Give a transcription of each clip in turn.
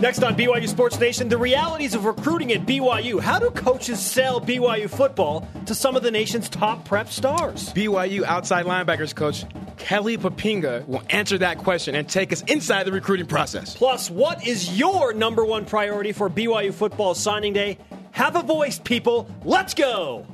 Next on BYU Sports Nation, the realities of recruiting at BYU. How do coaches sell BYU football to some of the nation's top prep stars? BYU outside linebackers coach Kelly Poppinga will answer that question and take us inside the recruiting process. Plus, what is your number one priority for BYU football signing day? Have a voice, people. Let's go.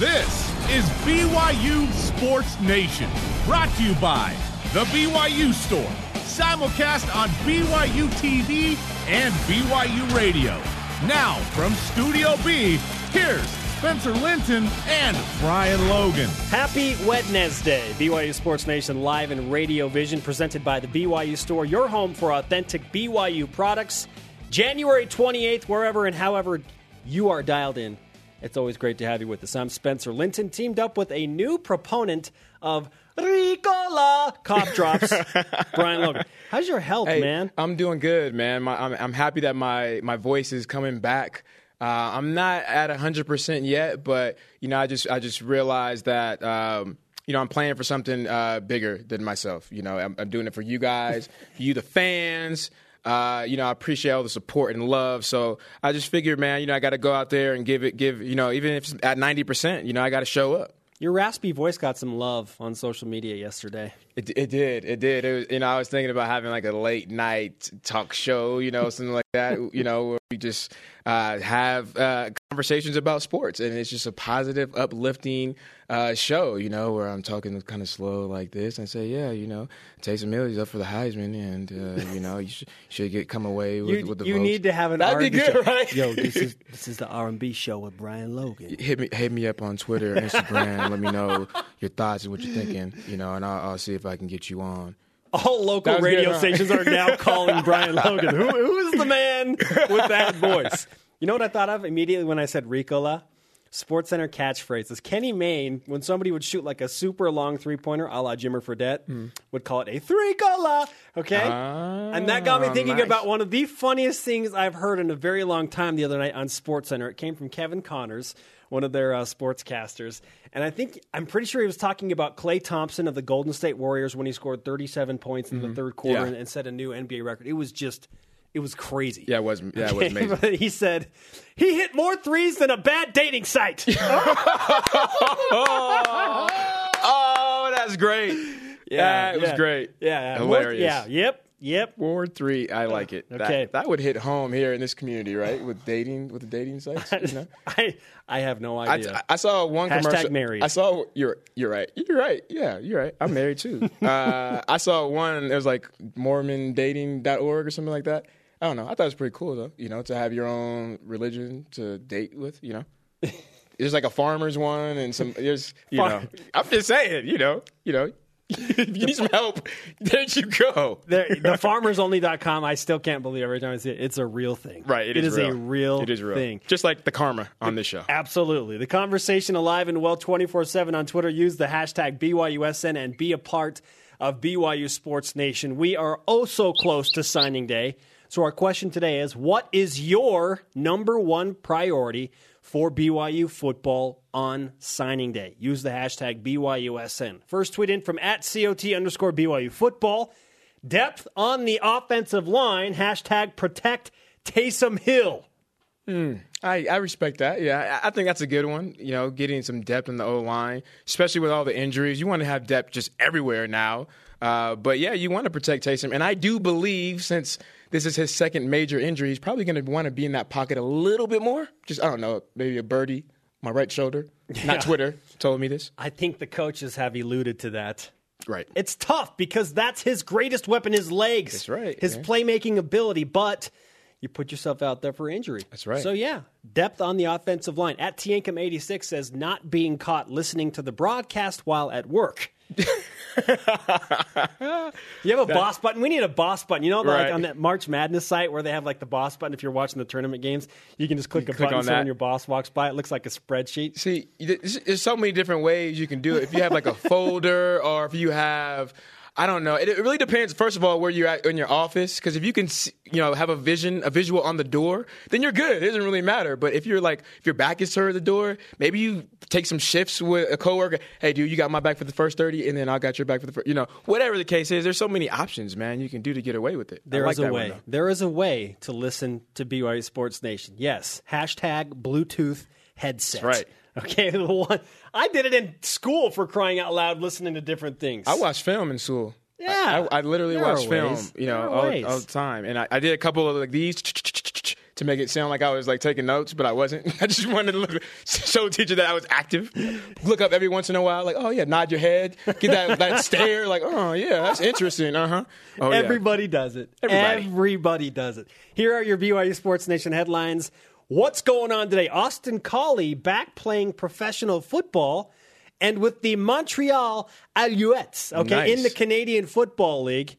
This is BYU Sports Nation, brought to you by The BYU Store, simulcast on BYU TV and BYU Radio. Now, from Studio B, here's Spencer Linton and Brian Logan. Happy Wednesday, BYU Sports Nation live and Radio Vision, presented by the BYU Store, your home for authentic BYU products. January 28th, wherever and however you are dialed in. It's always great to have you with us. I'm Spencer Linton, teamed up with a new proponent of Ricola cough drops, Brian Logan. How's your health, Hey, man? I'm doing good, man. My, I'm, I'm happy that my, my voice is coming back. Uh, I'm not at 100% yet, but you know, I just I just realized that um, you know I'm playing for something uh, bigger than myself. You know, I'm, I'm doing it for you guys, you the fans. Uh, you know, I appreciate all the support and love. So I just figured, man, you know, I got to go out there and give it, give you know, even if it's at 90%, you know, I got to show up. Your raspy voice got some love on social media yesterday. It, it did. It did. It was, you know, I was thinking about having like a late night talk show, you know, something like that, you know, where we just uh, have uh, conversations about sports. And it's just a positive, uplifting uh, show, you know, where I'm talking kind of slow like this and say, yeah, you know, Taysom Hill is up for the Heisman and, uh, you know, you should, should get come away with, You, with the you votes. need to have an That'd R&B be good, show. right? Yo, this is this is the R and B show with Brian Logan. Hit me, hit me up on Twitter, Instagram. let me know your thoughts and what you're thinking, you know, and I'll, I'll see if I can get you on. All local radio good, stations are now calling Brian Logan. Who, who is the man with that voice? You know what I thought of immediately when I said Ricola? Sports Center catchphrases. Kenny Mayne, when somebody would shoot like a super long three pointer, a la Jimmer Fredette, Hmm. would call it a three cola. Okay? and that got me Ah, thinking nice. about one of the funniest things I've heard in a very long time the other night on Sports Center. It came from Kevin Connors, one of their uh, sportscasters. And I think, I'm pretty sure he was talking about Klay Thompson of the Golden State Warriors when he scored 37 points in the third quarter Mm-hmm. Yeah. and, and set a new NBA record. It was just, it was crazy. Yeah, it was, yeah, it was amazing. He said he hit more threes than a bad dating site. Oh, that's great. Yeah, it was great. Yeah, Hilarious. Yeah, yep, yep. Ward three, I like it. Okay. that, would hit home here in this community, right? With dating, with the dating sites. You know? I I have no idea. I saw one Hashtag commercial. married. I saw you're you're right. You're right. Yeah, you're right. I'm married too. uh, I saw one. It was like MormonDating.org or something like that. I don't know. I thought it was pretty cool though. You know, to have your own religion to date with. You know, there's like a farmer's one and some. There's you know. I'm just saying. You know. You know. if you need some help, there you go. There, the farmersonly.com, I still can't believe every time I see it. It's a real thing. Right. it is, real. a real It is real. thing. Just like the karma on this show. Absolutely. The conversation alive and well 24 7 on Twitter. Use the hashtag BYUSN and be a part of BYU Sports Nation. We are oh so close to signing day. So, our question today is what is your number one priority for BYU football on signing day? Use the hashtag BYUSN. First tweet in from at COT underscore BYU football. Depth on the offensive line, hashtag protect Taysom Hill. I, I respect that. Yeah, I, I think that's a good one. You know, getting some depth in the O line, especially with all the injuries. You want to have depth just everywhere now. Uh, but yeah, you want to protect Taysom, and I do believe since this is his second major injury, he's probably going to want to be in that pocket a little bit more. Just I don't know, maybe a birdie, my right shoulder. Yeah. Not Twitter told me this. I think the coaches have alluded to that. Right. It's tough because that's his greatest weapon, his legs. That's right, His yeah. playmaking ability, but you put yourself out there for injury. That's right. So yeah, depth on the offensive line. At Tiankum86 says not being caught listening to the broadcast while at work. you have a boss button. We need a boss button. You know, like Right. on that March Madness site where they have like the boss button. If you're watching the tournament games, you can just click a click button on so when your boss walks by, it looks like a spreadsheet. See, there's so many different ways you can do it. If you have like a folder, or if you have, I don't know. It, it really depends. First of all, where you're at in your office, because if you can, see, you know, have a vision, a visual on the door, then you're good. It doesn't really matter. But if you're like, if your back is toward the door, maybe you take some shifts with a coworker. Hey, dude, you got my back for the first thirty, and then I got your back for the first. You know, whatever the case is, there's so many options, man. You can do to get away with it. There I is a way. one, there is a way to listen to BYU Sports Nation. Yes. Hashtag Bluetooth headset. That's right. Okay. The one I did it in school for crying out loud, listening to different things. I watched film in school. Yeah. I, I, I literally There watch are film, you know, all, all the time. And I, I did a couple of like these to make it sound like I was like taking notes, but I wasn't. I just wanted to look, show the teacher that I was active. Look up every once in a while, like, oh yeah, nod your head, get that, that stare, like, oh yeah, that's interesting. Uh huh. Oh, yeah. Everybody does it. Everybody. Everybody does it. Here are your BYU Sports Nation headlines. What's going on today? Austin Collie back playing professional football and with the Montreal Alouettes, okay, Nice. in the Canadian Football League.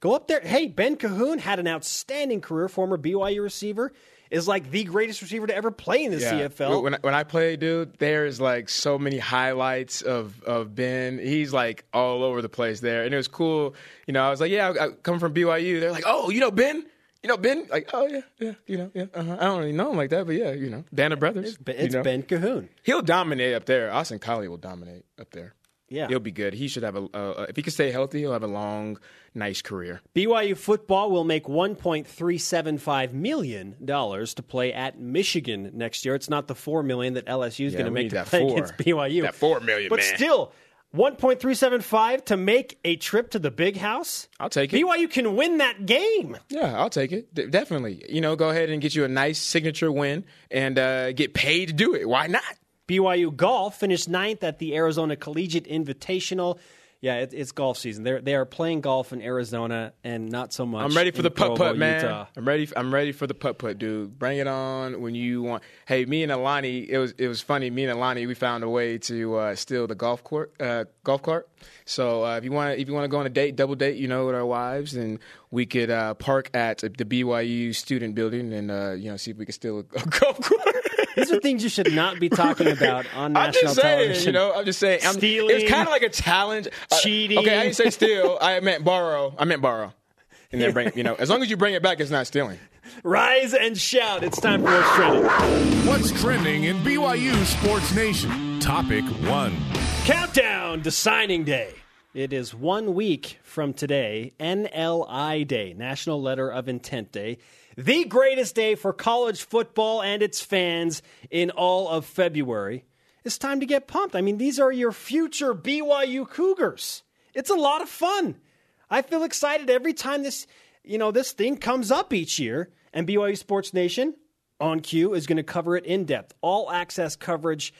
Go up there. Hey, Ben Cahoon had an outstanding career, former BYU receiver, is like the greatest receiver to ever play in the Yeah. CFL. When I, when I play, dude, there's like so many highlights of of Ben. He's like all over the place there, and it was cool. You know, I was like, yeah, I, I come from BYU. They're like, oh, you know Ben. You know Ben, like oh yeah, yeah, you know, yeah. Uh-huh. I don't really know him like that, but yeah, you know, Band of Brothers. But you it's know. Ben Cahoon. He'll dominate up there. Austin Collie will dominate up there. Yeah. he'll be good. He should have a. Uh, if he can stay healthy, he'll have a long, nice career. BYU football will make $1.375 million to play at Michigan next year. It's not the 4 million that LSU is Yeah, going to make need to that play four. against BYU. That four million, But man. still, 1.375 to make a trip to the big house? I'll take it. BYU can win that game. Yeah, I'll take it. Definitely. You know, go ahead and get you a nice signature win and uh, get paid to do it. Why not? BYU golf finished ninth at the Arizona Collegiate Invitational. Yeah, it, it's golf season. They're they are playing golf in Arizona and not so much. I'm ready for the putt putt, man. Utah. I'm ready. I'm ready for the putt putt, dude. Bring it on when you want. Hey, me and Alani, it was it was funny. Me and Alani, we found a way to uh, steal the golf court, uh, golf cart. So uh, if you want, if you want to go on a date, double date, you know, with our wives, and we could uh, park at the BYU student building and uh, you know see if we could steal a, golf court. These are things you should not be talking about on I'm national just saying, television. you know. I'm just saying. I'm, Stealing, It's kind of like a challenge. Uh, cheating. okay, I didn't say steal. I meant borrow. I meant borrow. And then bring, you know, as long as you bring it back, it's not stealing. Rise and shout. It's time for what's trending. What's trending in BYU Sports Nation? Topic one. Countdown to signing day. It is one week from today, NLI Day, National Letter of Intent Day, the greatest day for college football and its fans in all of February. It's time to get pumped. I mean, these are your future BYU Cougars. It's a lot of fun. I feel excited every time this, you know, this thing comes up each year. And BYU Sports Nation on cue is going to cover it in depth. All access coverage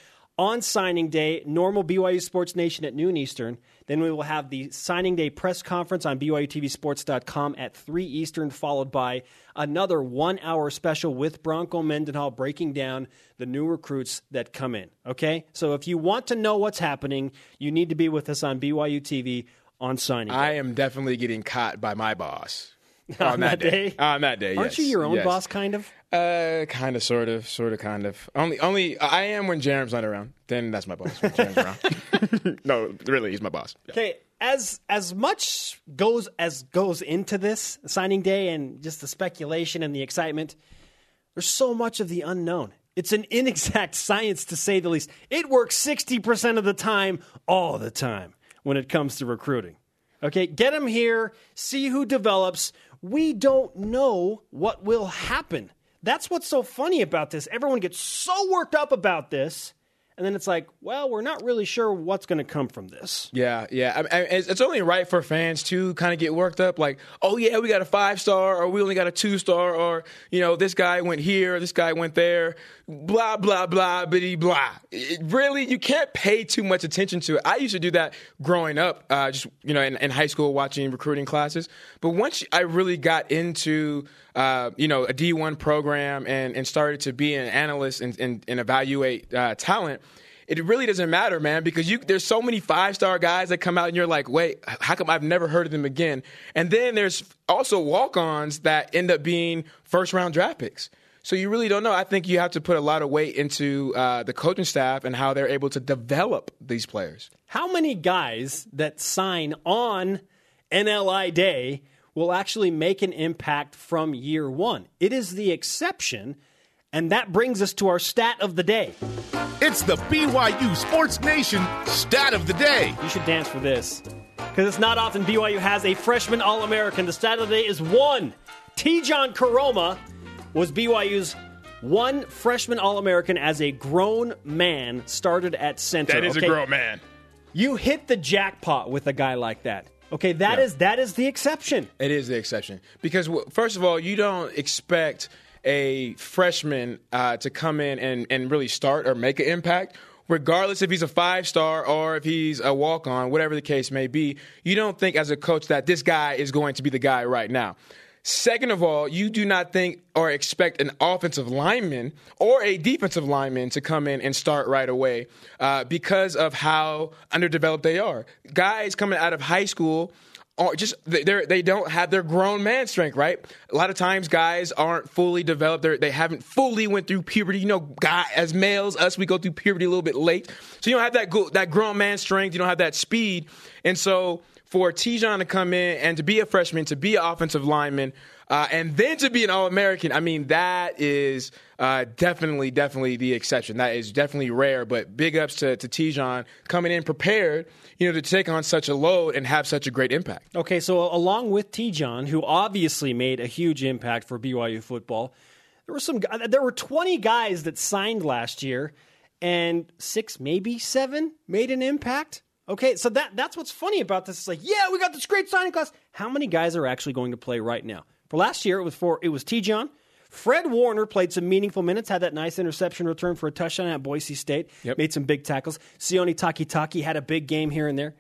on signing day, normal BYU Sports Nation at noon Eastern. Then we will have the signing day press conference on BYUTVSports.com at 3 Eastern, followed by another one hour special with Bronco Mendenhall breaking down the new recruits that come in. Okay? So if you want to know what's happening, you need to be with us on BYU TV on signing day. I am definitely getting caught by my boss On that day? On that day, Aren't yes, you your own yes. boss, kind of? Uh, kind of, sort of, sort of, kind of. Only, only I am when Jerem's not around. Then that's my boss. When Jerem's around. no, really, he's my boss. Yeah. Okay, as as much goes as goes into this signing day and just the speculation and the excitement, there's so much of the unknown. It's an inexact science to say the least. It works 60% of the time all the time when it comes to recruiting. Okay, get them here, see who develops. We don't know what will happen. That's what's so funny about this. Everyone gets so worked up about this, and then it's like, well, we're not really sure what's going to come from this. Yeah, yeah. I, it's only right for fans to kind of get worked up, like, oh yeah, we got a five star, or we only got a two star, or you know, this guy went here, this guy went there, blah blah blah, bitty blah. It, really, you can't pay too much attention to it. I used to do that growing up, uh, just you know, in, in high school, watching recruiting classes. But once I really got into uh, you know, a D1 program and, and started to be an analyst and, and, and evaluate uh, talent, it really doesn't matter, man, because you there's so many five star guys that come out and you're like, wait, how come I've never heard of them again? And then there's also walk ons that end up being first round draft picks. So you really don't know. I think you have to put a lot of weight into uh, the coaching staff and how they're able to develop these players. How many guys that sign on NLI Day will actually make an impact from year one. It is the exception, and that brings us to our stat of the day. It's the BYU Sports Nation stat of the day. You should dance for this because it's not often BYU has a freshman All American. The stat of the day is one. Tejan Koroma was BYU's one freshman All American as a grown man started at center. That is okay? a grown man. You hit the jackpot with a guy like that. Okay, that Yeah. is that is the exception. It is the exception because first of all, you don't expect a freshman uh, to come in and, and really start or make an impact. Regardless if he's a five star or if he's a walk on, whatever the case may be, you don't think as a coach that this guy is going to be the guy right now. Second of all, you do not think or expect an offensive lineman or a defensive lineman to come in and start right away uh, because of how underdeveloped they are. Guys coming out of high school are just they they're- don't have their grown man strength, right? A lot of times, guys aren't fully developed. They're, they haven't fully went through puberty. You know, guy as males, us we go through puberty a little bit late, so you don't have that go, that grown man strength. You don't have that speed, and so for Tejan to come in and to be a freshman, to be an offensive lineman, uh, and then to be an All American, I mean, that is uh, definitely, definitely the exception. That is definitely rare, but big ups to, to Tejan coming in prepared, you know, to take on such a load and have such a great impact. Okay, so along with Tejan, who obviously made a huge impact for BYU football, there were some. gu- There were twenty guys that signed last year, and six, maybe seven, made an impact. Okay, so that that's what's funny about this. It's like, yeah, we got this great signing class. How many guys are actually going to play right now? For last year, it was for it was Tejan. Fred Warner played some meaningful minutes, had that nice interception return for a touchdown at Boise State, Yep. made some big tackles. Sione Takitaki had a big game here and there.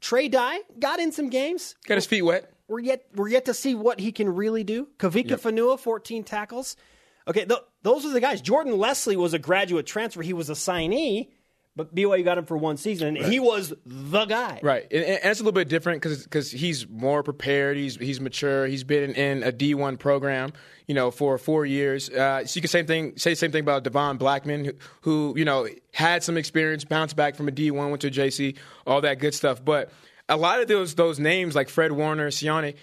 Trey Dye got in some games. Got his feet wet. We're yet we're yet to see what he can really do. Kavika Fanua, 14 tackles. Okay, th- those are the guys. Jordan Leslie was a graduate transfer. He was a signee, but BYU got him for one season, and he was the guy. Right, and, and it's a little bit different because he's more prepared. He's he's mature. He's been in a D one program, you know, for four years. Uh, so you can same thing say the same thing about Devon Blackmon, who, who you know had some experience, bounced back from a D one, went to JC, all that good stuff. But a lot of those those names like Fred Warner, Sione.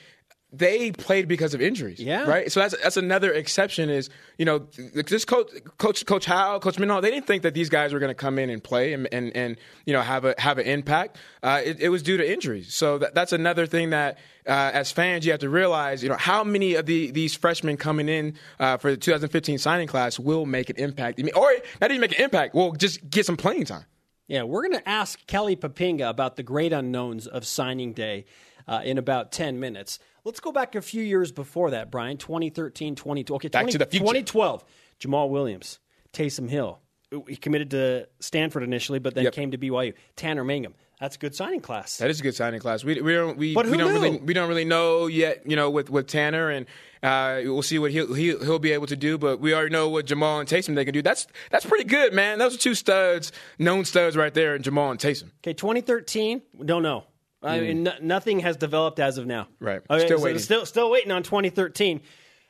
They played because of injuries, Yeah. right? So that's that's another exception. Is you know this coach, coach, Coach Howe, Coach Minot, they didn't think that these guys were going to come in and play and, and and you know have a have an impact. Uh, it, it was due to injuries. So that, that's another thing that uh, as fans you have to realize. You know how many of the these freshmen coming in uh, for the 2015 signing class will make an impact, I mean, or not even make an impact. Will just get some playing time. Yeah, we're going to ask Kelly Poppinga about the great unknowns of signing day uh, in about 10 minutes. Let's go back a few years before that, Brian. 2013, 2012. Okay, Back 20 to the future. 2012. Jamaal Williams, Taysom Hill. He committed to Stanford initially, but then Yep. came to BYU. Tanner Mangum. That's a good signing class. That is a good signing class. We, we don't we, we don't knew? really we don't really know yet. You know, with, with Tanner and uh, we'll see what he'll, he'll he'll be able to do. But we already know what Jamaal and Taysom they can do. That's that's pretty good, man. Those are two studs, known studs right there, in Jamaal and Taysom. Okay, 2013. Don't know. I mean, n- nothing has developed as of now. Mm. Right. Okay, Still so waiting. Still, still waiting on 2013.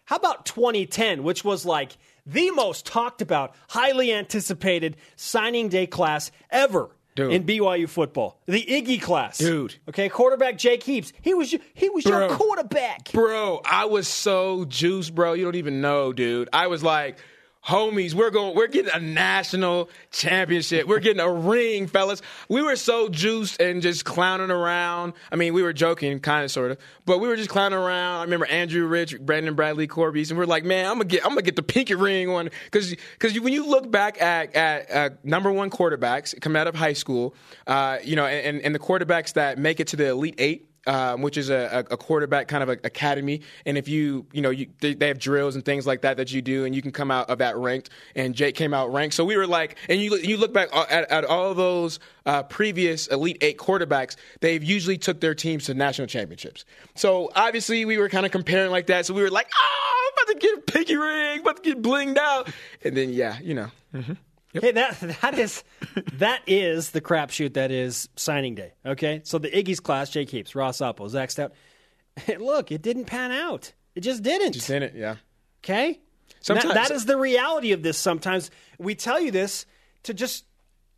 How about 2010, which was like the most talked about, highly anticipated signing day class ever Dude. in BYU football? The Iggy class, Dude. Okay, quarterback Jake Heaps. He was your, he was your quarterback. Bro, I was so juiced, bro. You don't even know, dude. I was like, homies, we're going, we're getting a national championship. We're getting a ring, fellas. We were so juiced and just clowning around. I mean, we were joking, kind of, sort of, but we were just clowning around. I remember Andrew Rich, Brandon Bradley, Corby's, and we're like, man, I'm gonna get, I'm gonna get the pinky ring one because, because when you look back at at uh, number one quarterbacks coming out of high school, uh, you know, and, and the quarterbacks that make it to the elite eight um, which is a, a quarterback kind of a academy. And if you, you know, you, they, have drills and things like that that you do, and you can come out of that ranked. And Jake came out ranked. So we were like, and you you look back at, at all those uh, previous Elite Eight quarterbacks, they've usually took their teams to national championships. So obviously we were kind of comparing like that. So we were like, oh, I'm about to get a pinky ring, about to get blinged out. And then yeah, you know. Okay, that that is that is the crapshoot that is signing day. Okay, so the Iggy's class: Jake Heaps, Ross Apo, Zach Stout. Look, it didn't pan out. It just didn't. Just it, yeah. Okay? Sometimes- that, that is the reality of this sometimes. We tell you this to just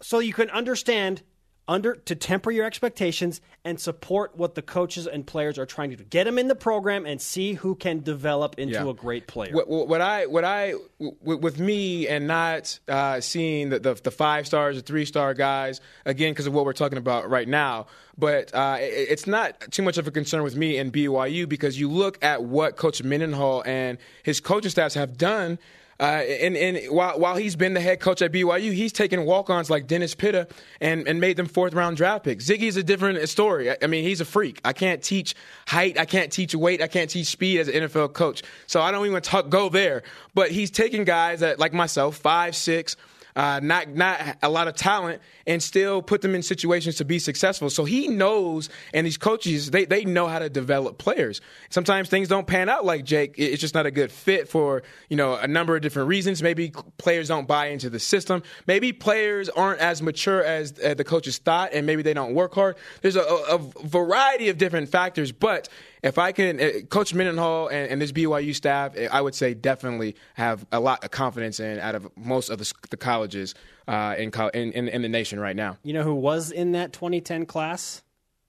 so you can understand under to temper your expectations and support what the coaches and players are trying to do. Get them in the program and see who can develop into Yeah. a great player. What, what I what I with me and not uh, seeing the, the the five stars, the three star guys again because of what we're talking about right now. But uh, it, it's not too much of a concern with me and BYU because you look at what Coach Mendenhall and his coaching staffs have done. Uh, and and while, while he's been the head coach at BYU, he's taken walk-ons like Dennis Pitta and, and made them fourth-round draft picks. Ziggy's a different story. I, I mean, he's a freak. I can't teach height. I can't teach weight. I can't teach speed as an NFL coach. So I don't even talk, go there. But he's taking guys that, like myself, five, six, uh, not not a lot of talent, and still put them in situations to be successful. So he knows, and these coaches they they know how to develop players. Sometimes things don't pan out like Jake. It's just not a good fit for you know a number of different reasons. Maybe players don't buy into the system. Maybe players aren't as mature as uh, the coaches thought, and maybe they don't work hard. There's a, a variety of different factors, but if I can, uh, Coach Mendenhall and, and this BYU staff, uh, I would say definitely have a lot of confidence in out of most of the, the colleges uh, in, in, in in the nation right now. You know who was in that 2010 class?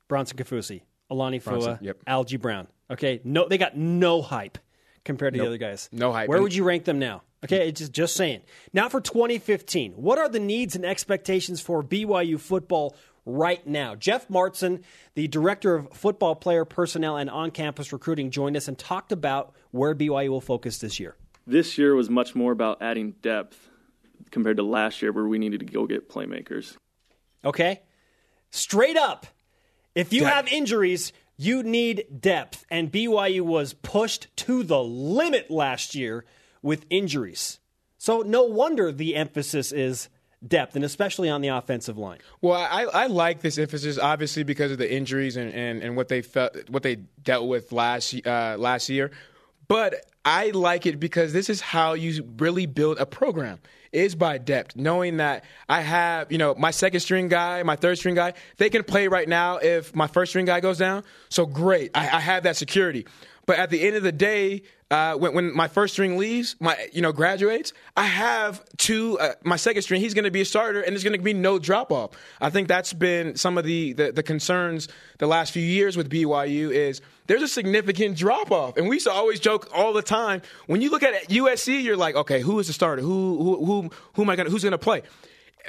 Bronson Kaufusi, Alani Bronson, Fua, yep. Algie Brown. Okay, no, they got no hype compared to the other guys. No hype. Where would you rank them now? Okay, it's just just saying. Now for 2015, what are the needs and expectations for BYU football right now? Jeff Martson, the director of football player personnel and on-campus recruiting, joined us and talked about where BYU will focus this year. This year was much more about adding depth compared to last year, where we needed to go get playmakers. Okay? Straight up. If you Depth. have injuries, you need depth. And BYU was pushed to the limit last year with injuries. So no wonder the emphasis is depth, and especially on the offensive line. Well, I, I like this emphasis obviously because of the injuries and, and, and what they felt what they dealt with last uh, last year. But I like it because this is how you really build a program is by depth, knowing that I have, you know, my second string guy, my third string guy, they can play right now if my first string guy goes down. So great, I, I have that security. But at the end of the day, uh, when, when my first string leaves, my you know graduates, I have two. Uh, my second string, he's going to be a starter, and there's going to be no drop off. I think that's been some of the, the the concerns the last few years with BYU is there's a significant drop off, and we used to always joke all the time. When you look at USC, you're like, okay, who is the starter? Who who who who am I going? Who's going to play?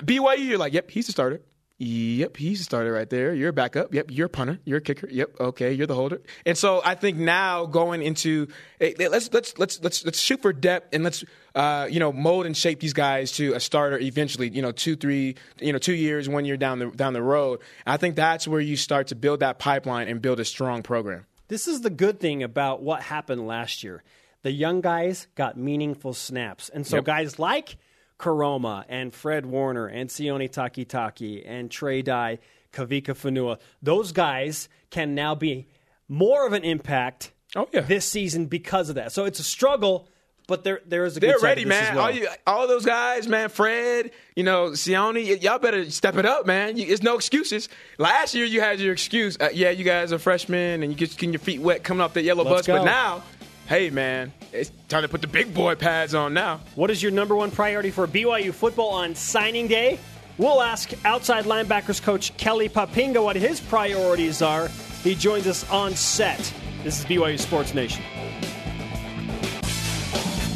BYU, you're like, yep, he's the starter. Yep, he's the starter right there. You're a backup. Yep, you're a punter. You're a kicker. Yep, okay, you're the holder. And so I think now going into hey, let's let's let's let's let's shoot for depth and let's uh, you know mold and shape these guys to a starter eventually. You know, two three you know two years, one year down the down the road. I think that's where you start to build that pipeline and build a strong program. This is the good thing about what happened last year. The young guys got meaningful snaps. And so Yep. guys like Koroma and Fred Warner and Sione Takitaki and Trey Dye, Kavika Fanua, those guys can now be more of an impact Oh, yeah. this season because of that. So it's a struggle, but there there is a good They're ready, man. well. All you, all those guys, man. Fred, you know, Sione, y'all better step it up, man. You, it's no excuses. Last year you had your excuse. Uh, yeah, you guys are freshmen and you get getting your feet wet coming off that yellow Let's bus. But now, hey, man, it's time to put the big boy pads on now. What is your number one priority for BYU football on signing day? We'll ask outside linebackers coach Kelly Poppinga what his priorities are. He joins us on set. This is BYU Sports Nation.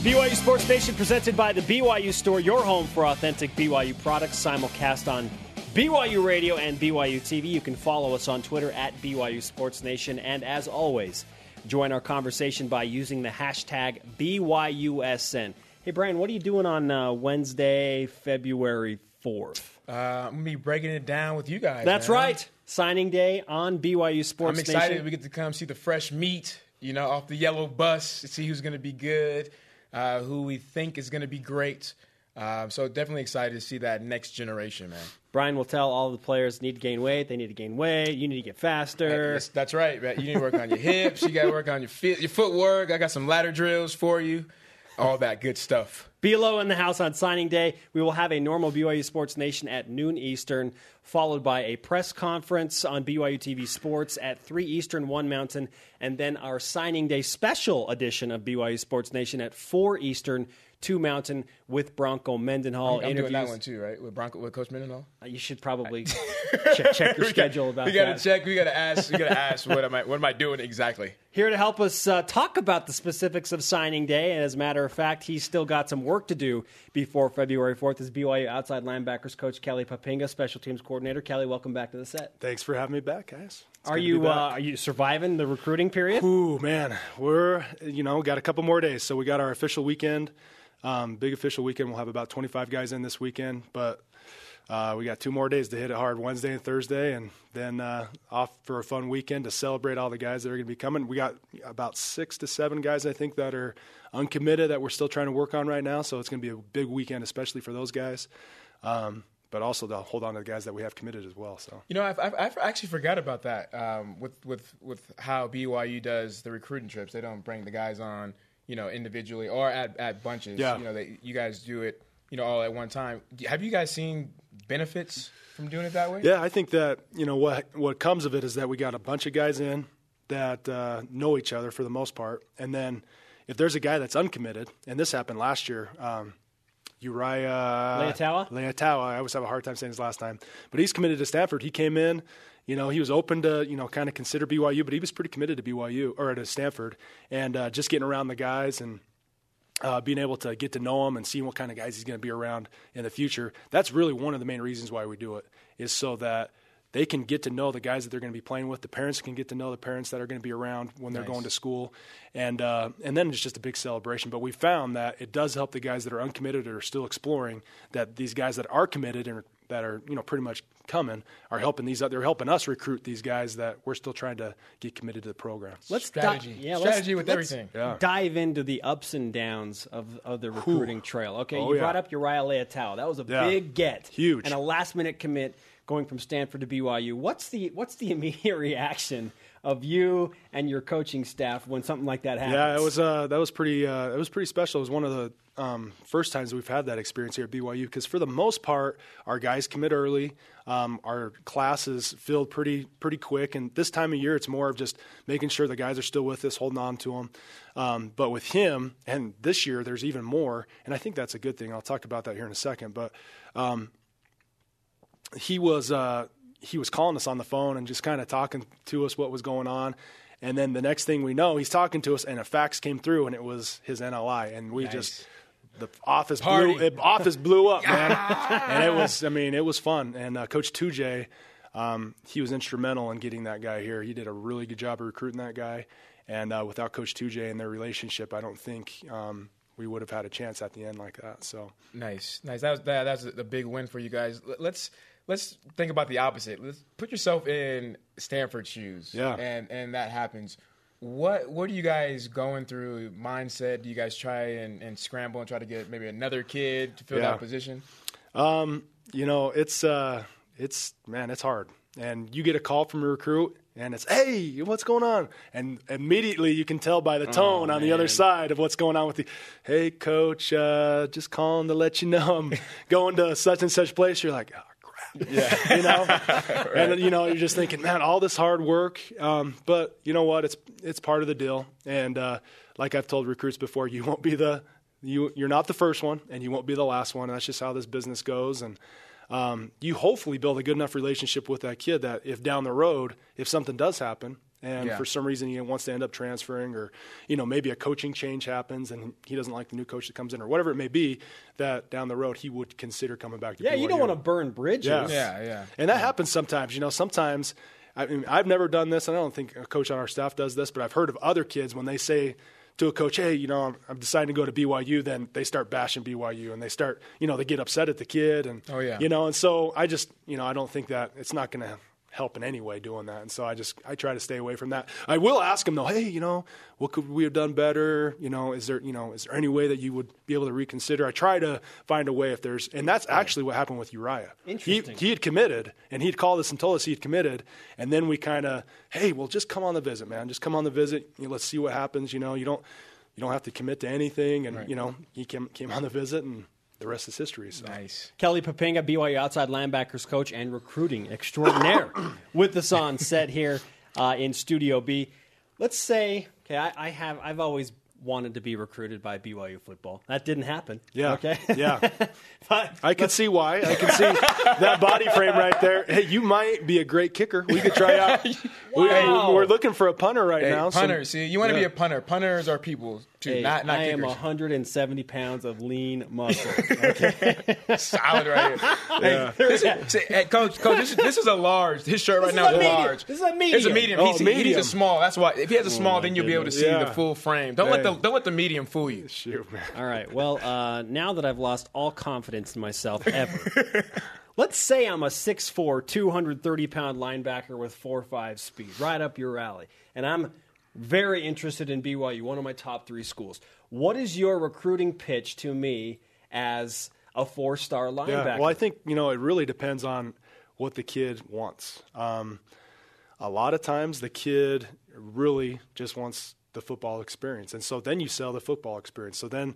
BYU Sports Nation presented by the BYU Store, your home for authentic BYU products, simulcast on BYU Radio and BYU TV. You can follow us on Twitter at BYU Sports Nation. And as always, join our conversation by using the hashtag BYUSN. Hey, Brian, what are you doing on uh, Wednesday, February 4th? Uh, I'm gonna be breaking it down with you guys. That's man. right. Signing day on BYU Sports I'm excited Nation. we get to come see the fresh meat, you know, off the yellow bus, see who's going to be good, uh, who we think is going to be great. Um, so definitely excited to see that next generation, man. Brian will tell all the players need to gain weight. They need to gain weight. You need to get faster. That's, that's right, man. You need to work on your hips. You got to work on your feet, your footwork. I got some ladder drills for you. All that good stuff. Below in the house on signing day. We will have a normal BYU Sports Nation at noon Eastern, followed by a press conference on BYU TV Sports at 3 Eastern, 1 Mountain, and then our signing day special edition of BYU Sports Nation at 4 Eastern, Two Mountain with Bronco Mendenhall. I'm, I'm doing that one too, right? With Bronco, with Coach Mendenhall. Uh, You should probably check, check your schedule about that. we gotta check. We gotta ask. We gotta ask. What am I? What am I doing exactly? Here to help us uh, talk about the specifics of signing day, and as a matter of fact, he's still got some work to do before February 4th, is BYU outside linebackers coach Kelly Poppinga, special teams coordinator. Kelly, welcome back to the set. Thanks for having me back, guys. It's Are you uh, are you surviving the recruiting period? Ooh, man, we're you know got a couple more days, so we got our official weekend, um, big official weekend. We'll have about 25 guys in this weekend, but uh, we got two more days to hit it hard Wednesday and Thursday, and then uh, off for a fun weekend to celebrate all the guys that are going to be coming. We got about six to seven guys, I think, that are uncommitted that we're still trying to work on right now. So it's going to be a big weekend, especially for those guys. Um, but also to hold on to the guys that we have committed as well. So You know, I've, I've, I've actually forgot about that. Um, with with with how BYU does the recruiting trips, they don't bring the guys on, you know, individually or at, at bunches. Yeah. You know, they, you guys do it, you know, all at one time. Have you guys seen benefits from doing it that way? Yeah, I think that you know what what comes of it is that we got a bunch of guys in that uh, know each other for the most part, and then if there's a guy that's uncommitted, and this happened last year, um, Uriah Leiataua? Leiataua, I always have a hard time saying his last time, but he's committed to Stanford. He came in, you know, he was open to you know kind of consider BYU, but he was pretty committed to BYU or to Stanford, and uh, just getting around the guys and uh, being able to get to know him and seeing what kind of guys he's going to be around in the future. That's really one of the main reasons why we do it, is so that they can get to know the guys that they're going to be playing with. The parents can get to know the parents that are going to be around when they're Nice. going to school, and uh, and then it's just a big celebration. But we found that it does help the guys that are uncommitted or are still exploring. That these guys that are committed and that are you know pretty much coming are helping these. They're helping us recruit these guys that we're still trying to get committed to the program. Let's di- Strategy. yeah, Strategy let's, with let's everything. Yeah. Dive into the ups and downs of, of the recruiting trail. Okay, Oh, you yeah. brought up Uriah Leotal. That was a Yeah. big get, Huge. and a last minute commit going from Stanford to BYU. What's the what's the immediate reaction of you and your coaching staff when something like that happens? Yeah, it was uh, that was pretty uh, it was pretty special. It was one of the um, first times we've had that experience here at BYU because for the most part, our guys commit early. Um, our class is filled pretty pretty quick, and this time of year, it's more of just making sure the guys are still with us, holding on to them. Um, but with him, and this year, there's even more, and I think that's a good thing. I'll talk about that here in a second, but. Um, he was uh, he was calling us on the phone and just kind of talking to us what was going on. And then the next thing we know, he's talking to us, and a fax came through, and it was his NLI, and we just the office Party. blew it, office blew up, man. and it was, I mean, it was fun. And uh, Coach Tujague, um, he was instrumental in getting that guy here. He did a really good job of recruiting that guy. And uh, without Coach Tujague and their relationship, I don't think um, we would have had a chance at the end like that. So Nice, nice. That was that. That's a big win for you guys. Let's let's think about the opposite. Let's put yourself in Stanford's shoes. Yeah. and and that happens. What what are you guys going through mindset? Do you guys try and, and scramble and try to get maybe another kid to fill Yeah. that position? you know, it's uh, it's man, it's hard. And you get a call from a recruit, and it's, "Hey, what's going on?" And immediately you can tell by the tone on the other side of what's going on with the, "Hey, coach, uh, just calling to let you know I'm going to such and such place." You're like, "Oh crap," yeah, you know, and you know you're just thinking, "Man, all this hard work." Um, but you know what? It's it's part of the deal. And uh, like I've told recruits before, you won't be the you you're not the first one, and you won't be the last one. And that's just how this business goes. And um, you hopefully build a good enough relationship with that kid that if down the road, if something does happen, and Yeah. for some reason he wants to end up transferring, or you know maybe a coaching change happens and he doesn't like the new coach that comes in, or whatever it may be, that down the road he would consider coming back to yeah, you don't want to burn bridges. Yeah. Yeah, yeah. And that happens sometimes. You know, sometimes I mean, I've never done this, and I don't think a coach on our staff does this, but I've heard of other kids when they say to a coach, "Hey, you know, I'm, I'm deciding to go to BYU," then they start bashing BYU, and they start, you know, they get upset at the kid, and Oh, yeah. you know, and so I just, you know, I don't think that it's not going to help in any way doing that, and so I just I try to stay away from that. I will ask them though, "Hey, you know, what could we have done better? You know, is there, you know, is there any way that you would be able to reconsider?" I try to find a way if there's, and that's actually what happened with Uriah. Interesting. He, he had committed, and he'd called us and told us he had committed, and then we kind of, hey, well, just come on the visit, man. Just come on the visit. You know, let's see what happens. You know, you don't, you don't have to commit to anything, and Right. you know, he came came on the visit, and the rest is history. So. Nice. Kelly Poppinga, BYU outside linebackers coach and recruiting extraordinaire, with us on set here uh, in Studio B. Let's say, okay, I, I have, I've always wanted to be recruited by BYU football. That didn't happen. Yeah. Okay. Yeah. but, I can see why. I can see that body frame right there. Hey, you might be a great kicker. We could try out. we, Wow. are looking for a punter right Hey, now. so- punter. See, you want to be a punter. Punters are people too, hey, not not I am kickers. 170 pounds of lean muscle. Okay. Solid right here. Hey, this is- see, hey, coach, coach, this is, this is a large. His shirt right is now a is medium. large. This is a medium. It's a medium. Oh, medium. Oh, he's, he needs medium. a small. That's why. If he has a small, oh, then you'll be able to see Yeah. the full frame. Don't let the Man. don't let the medium fool you. Shoot, man. All right. Well, uh, now that I've lost all confidence in myself ever, let's say I'm a 6'4", 230 pound linebacker with 4'5 speed, right up your alley, and I'm very interested in BYU, one of my top three schools. What is your recruiting pitch to me as a four star linebacker? Yeah, well, I think you know it really depends on what the kid wants. Um, a lot of times, the kid really just wants the football experience, and so then you sell the football experience. So then.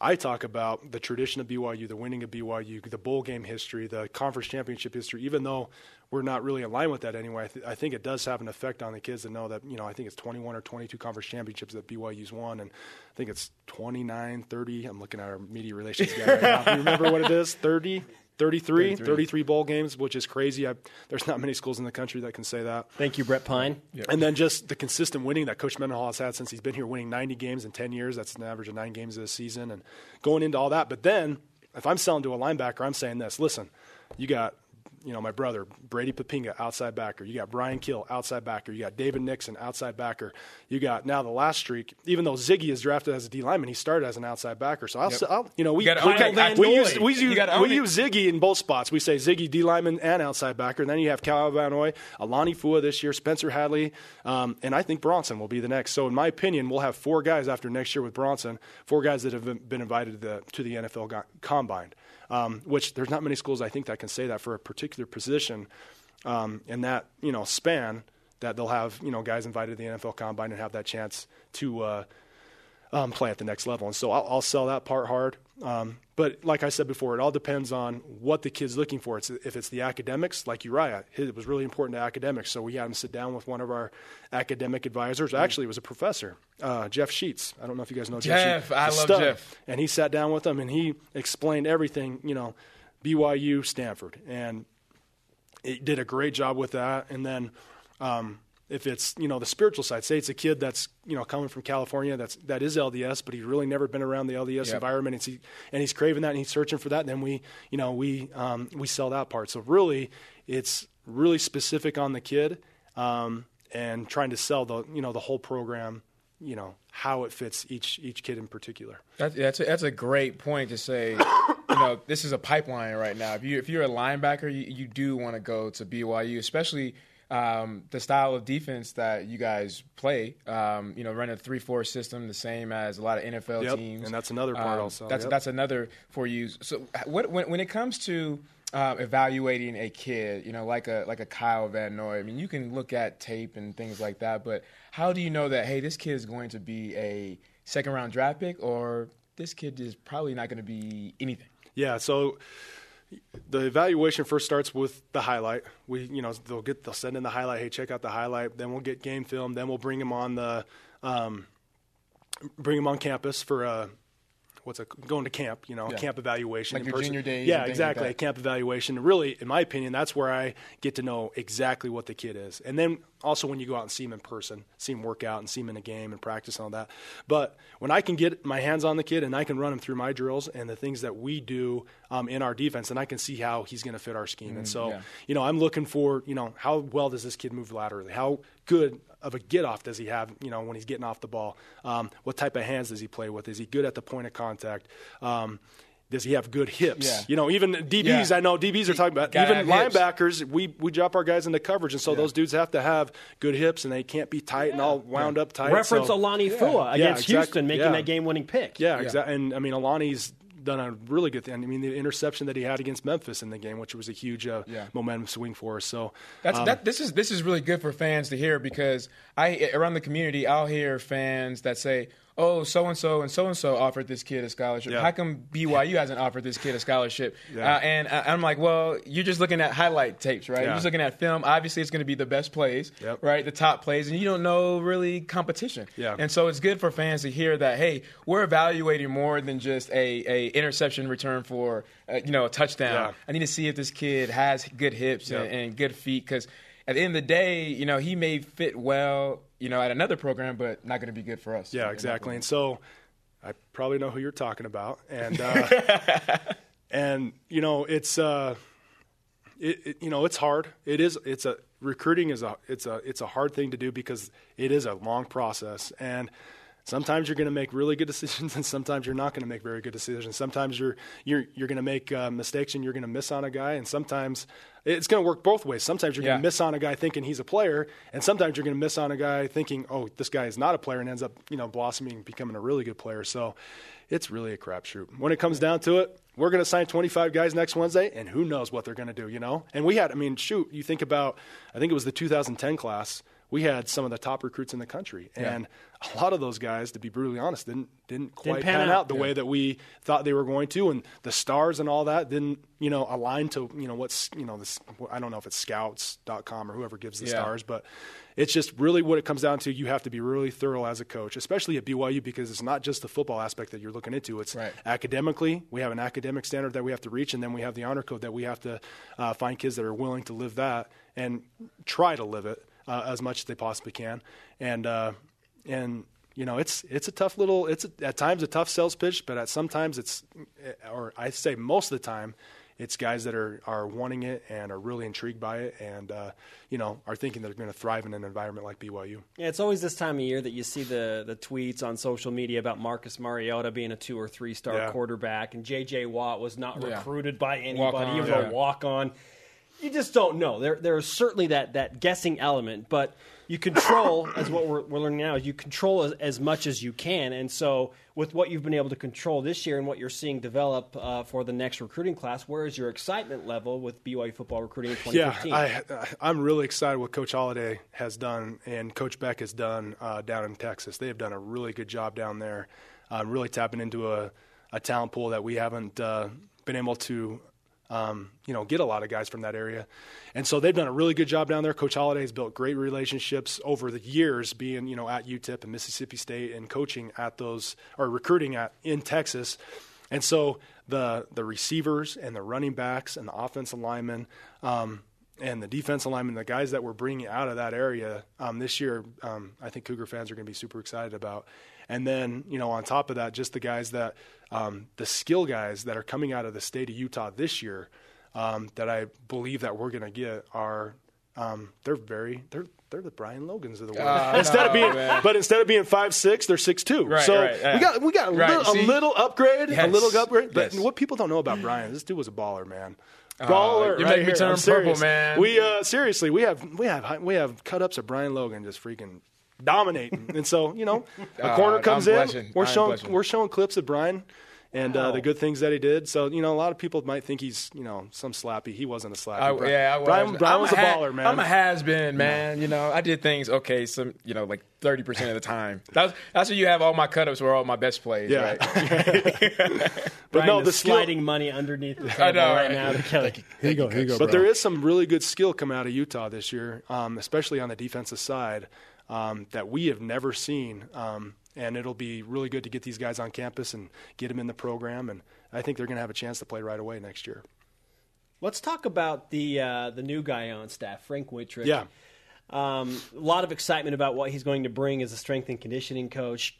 I talk about the tradition of BYU, the winning of BYU, the bowl game history, the conference championship history. Even though we're not really in line with that anyway, I, th- I think it does have an effect on the kids to know that you know I think it's 21 or 22 conference championships that BYU's won, and I think it's 29, 30. I'm looking at our media relations guy right now. Do you remember what it is? 30, 33, 33, bowl games, which is crazy. I, there's not many schools in the country that can say that. Thank you, Brett Pyne. And then just the consistent winning that Coach Mendenhall has had since he's been here, winning 90 games in 10 years. That's an average of nine games a season, and going into all that. But then, if I'm selling to a linebacker, I'm saying this: Listen, you got. You know, my brother, Brady Poppinga, outside backer. You got Bryan Kehl, outside backer. You got David Nixon, outside backer. You got now the last streak. Even though Ziggy is drafted as a D lineman, he started as an outside backer. So I'll, I'll you know, we, You we. We use we use, we use Ziggy in both spots. We say Ziggy D lineman and outside backer. And then you have Cal Van Noy, Alani Fua this year, Spencer Hadley, um, and I think Bronson will be the next. So in my opinion, we'll have four guys after next year with Bronson, four guys that have been invited to the, to the NFL go- combine. Um, which there's not many schools I think that can say that for a particular position um, in that you know span that they'll have you know guys invited to the NFL combine and have that chance to. Uh, um, play at the next level. And so I'll, I'll sell that part hard. Um, but like I said before, it all depends on what the kid's looking for. It's, if it's the academics, like Uriah, it was really important to academics. So we had him sit down with one of our academic advisors. Actually, it was a professor, uh, Jeff Sheets. I don't know if you guys know Jeff. Jeff, Sheets. I love. Jeff. And he sat down with him and he explained everything, you know, BYU, Stanford. And it did a great job with that. And then um, if it's you know the spiritual side, say it's a kid that's you know coming from California that's that is LDS, but he's really never been around the LDS Yep. environment, and, he, and he's craving that and he's searching for that. then we you know we um, we sell that part. So really, it's really specific on the kid um, and trying to sell the you know the whole program. You know how it fits each each kid in particular. That's that's a, that's a great point to say. Know, this is a pipeline right now. If you if you're a linebacker, you, you do want to go to BYU, especially um, the style of defense that you guys play. Um, you know, running a three four system, the same as a lot of NFL Yep, teams. and that's another part Um, also, That's yep. that's another for you. So, what when when it comes to uh, evaluating a kid, you know, like a like a Kyle Van Noy. I mean, you can look at tape and things like that, but how do you know that hey, this kid is going to be a second round draft pick, or this kid is probably not going to be anything? Yeah, so the evaluation first starts with the highlight. We, you know, they'll get they'll send in the highlight. Hey, check out the highlight. Then we'll get game film. Then we'll bring him on the, um, bring him on campus for a, what's a going to camp. You know, Yeah. camp evaluation. Like in your person. junior days Yeah, and like exactly. a camp evaluation. Really, in my opinion, that's where I get to know exactly what the kid is. And then also when you go out and see him in person, see him work out and see him in a game and practice and all that. But when I can get my hands on the kid and I can run him through my drills and the things that we do um, in our defense, then I can see how he's going to fit our scheme. and so, Mm, yeah. you know, I'm looking for, you know, how well does this kid move laterally? How good of a get off does he have, you know, when he's getting off the ball? Um, what type of hands does he play with? Is he good at the point of contact? Um, does he have good hips? Yeah. You know, even DBs, Yeah. I know DBs are talking about, Gotta even have hips. linebackers, we, we drop our guys into coverage, and so those dudes have to have good hips, and they can't be tight and all wound up tight. Reference so, Alani Fua Yeah, against exactly. Houston, making Yeah. that game-winning pick. Yeah, exactly. And I mean, Alani's done a really good thing. I mean, the interception that he had against Memphis in the game, which was a huge uh, Yeah. momentum swing for us. So That's um, that. This is this is really good for fans to hear because I around the community I'll hear fans that say, oh, so and so and so and so offered this kid a scholarship. Yeah. How come BYU hasn't offered this kid a scholarship? Yeah. Uh, and I- I'm like, well, you're just looking at highlight tapes, right? Yeah. You're just looking at film. Obviously, it's going to be the best plays, Yep. right? The top plays, and you don't know really competition. Yeah. And so it's good for fans to hear that, hey, we're evaluating more than just a, a interception return for, uh, you know, a touchdown. I need to see if this kid has good hips Yeah. and, and good feet because at the end of the day, you know, he may fit well, you know, at another program, but not going to be good for us. Yeah, exactly. And so I probably know who you're talking about, and uh, and you know it's uh, it, it you know it's hard. It is it's a recruiting is a it's a it's a hard thing to do because it is a long process and. Sometimes you're going to make really good decisions, and sometimes you're not going to make very good decisions. Sometimes you're you're you're going to make uh, mistakes, and you're going to miss on a guy, and sometimes it's going to work both ways. Sometimes you're going to miss on a guy thinking he's a player, and sometimes you're going to miss on a guy thinking, oh, this guy is not a player, and ends up you know blossoming, becoming a really good player. So it's really a crapshoot. When it comes down to it, we're going to sign 25 guys next Wednesday, and who knows what they're going to do, you know? And we had, I mean, shoot, you think about, I think it was the 2010 class. We had some of the top recruits in the country, and a lot of those guys, to be brutally honest, didn't didn't quite pan pan, out. the way that we thought they were going to, and the stars and all that didn't, you know, align to, you know, what's, you know, this. I don't know if it's Scouts.com or whoever gives the Yeah. stars, but it's just really what it comes down to. You have to be really thorough as a coach, especially at BYU, because it's not just the football aspect that you're looking into. It's Right. academically, we have an academic standard that we have to reach, and then we have the honor code that we have to uh, find kids that are willing to live that and try to live it uh, as much as they possibly can. And uh, and you know, it's it's a tough little. It's a, at times a tough sales pitch, but at sometimes it's, or I say most of the time. It's guys that are, are wanting it and are really intrigued by it, and uh, you know are thinking they're going to thrive in an environment like BYU. Yeah, it's always this time of year that you see the the tweets on social media about Marcus Mariota being a two or three star Yeah. quarterback, and J.J. Watt was not Yeah. recruited by anybody. Walk-on, he was yeah. a walk on. You just don't know. There there is certainly that that guessing element, but you control as what we're, we're learning now is you control as, as much as you can, and so with what you've been able to control this year and what you're seeing develop uh, for the next recruiting class, where is your excitement level with BYU football recruiting in 2015? Yeah, I, I'm really excited what Coach Holiday has done and Coach Beck has done uh, down in Texas. They have done a really good job down there, uh, really tapping into a, a talent pool that we haven't uh, been able to. Um, you know, get a lot of guys from that area, and so they've done a really good job down there. Coach Holiday has built great relationships over the years, being you know at UTEP and Mississippi State and coaching at those or recruiting at in Texas. And so the the receivers and the running backs and the offensive linemen um, and the defensive linemen, the guys that we're bringing out of that area um, this year, um, I think Cougar fans are going to be super excited about. And then you know on top of that, just the guys that um, the skill guys that are coming out of the state of Utah this year um, that I believe that we're going to get are um, they're very they're they're the Brian Logans of the world. Oh, instead of being, man. but instead of being five six, they're six two. Right, so right, yeah. we got we got a, Right, little, a little upgrade, a little upgrade. But yes. what people don't know about Brian, this dude was a baller, man. Uh, Baller, you right make me turn purple, man. We uh, seriously, we have we have we have cut ups of Brian Logan just freaking dominating, and so you know, a Uh, corner I'm comes in, blushing. we're I'm showing blushing. we're showing clips of Brian. And uh, the good things that he did. So you know, a lot of people might think he's you know some slappy. He wasn't a slappy. I, Bri- yeah, I was. Brian, Brian I'm was a ha- baller, man. I'm a has been, man. You know, I did things okay, some you know, like thirty percent of the time. That's that's where you have all my cutups were all my best plays, Yeah. right? but Brian no, is the skill, sliding money underneath the table I know, right right? now to Kelly. Here you go. Here you go. But bro. there is some really good skill coming out of Utah this year, um, especially on the defensive side, um, that we have never seen. Um, and it'll be really good to get these guys on campus and get them in the program. And I think they're going to have a chance to play right away next year. Let's talk about the uh, the new guy on staff, Frank Wintrich. Yeah. Um, a lot of excitement about what he's going to bring as a strength and conditioning coach.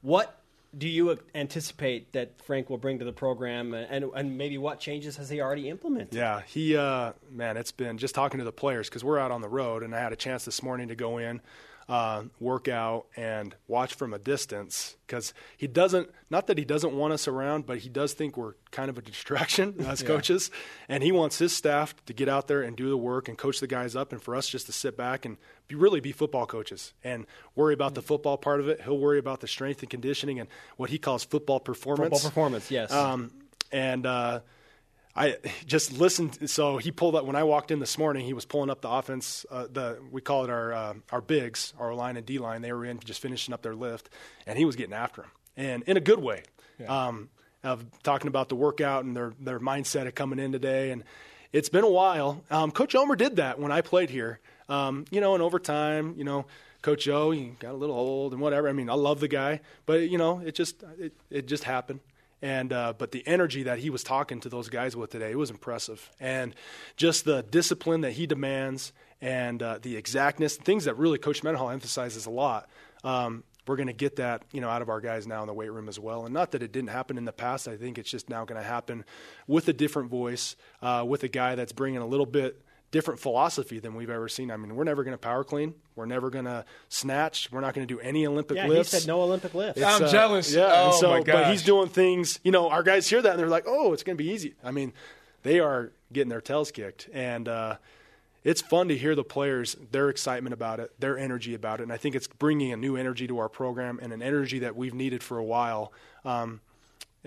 What do you anticipate that Frank will bring to the program, and, and maybe what changes has he already implemented? Yeah, he uh, man, it's been just talking to the players because we're out on the road, and I had a chance this morning to go in, uh, work out, and watch from a distance because he doesn't. Not that he doesn't want us around, but he does think we're kind of a distraction as coaches, and he wants his staff to get out there and do the work and coach the guys up, and for us just to sit back and be, really be football coaches and worry about the football part of it. He'll worry about the strength and conditioning and what he calls football performance. Football performance, yes. Um, and uh, I just listened. So he pulled up when I walked in this morning. He was pulling up the offense. Uh, the we call it our uh, our bigs, our line and D line. They were in just finishing up their lift, and he was getting after him, and in a good way. Yeah. Um, of talking about the workout and their their mindset of coming in today, and it's been a while. Um, Coach Omer did that when I played here. Um, you know, and over time, you know, Coach O, he got a little old and whatever. I mean, I love the guy, but you know, it just it, it just happened. And uh, but the energy that he was talking to those guys with today, it was impressive, and just the discipline that he demands and uh, the exactness, things that really Coach Mendenhall emphasizes a lot. Um, we're going to get that you know out of our guys now in the weight room as well. And not that it didn't happen in the past. I think it's just now going to happen with a different voice, uh, with a guy that's bringing a little bit different philosophy than we've ever seen. I mean, we're never going to power clean. We're never going to snatch. We're not going to do any Olympic yeah, lifts. he said no Olympic lifts. It's, I'm uh, jealous. Yeah, oh so, my gosh. But he's doing things. You know, our guys hear that and they're like, "Oh, it's going to be easy." I mean, they are getting their tails kicked, and uh, it's fun to hear the players their excitement about it, their energy about it, and I think it's bringing a new energy to our program and an energy that we've needed for a while um,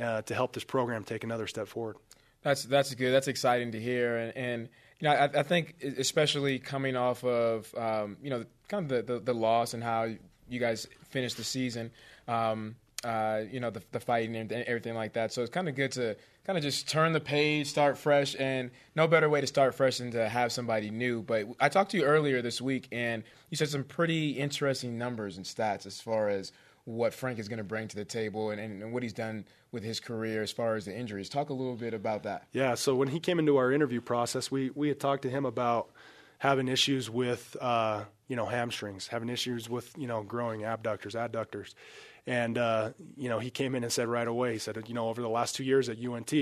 uh, to help this program take another step forward. That's that's good. That's exciting to hear, and, and you know, I, I, think especially coming off of um, you know kind of the, the, the, loss and how you guys finished the season, um, uh, you know, the, the fighting and everything like that. So it's kind of good to kind of just turn the page, start fresh, and no better way to start fresh than to have somebody new. But I talked to you earlier this week, and you said some pretty interesting numbers and stats as far as what Frank is going to bring to the table and, and, what he's done with his career as far as the injuries. Talk a little bit about that. Yeah, so when he came into our interview process, we, we had talked to him about having issues with, uh, you know, hamstrings, having issues with, you know, groin abductors, adductors. And, uh, you know, he came in and said right away, he said, you know, over the last two years at UNT,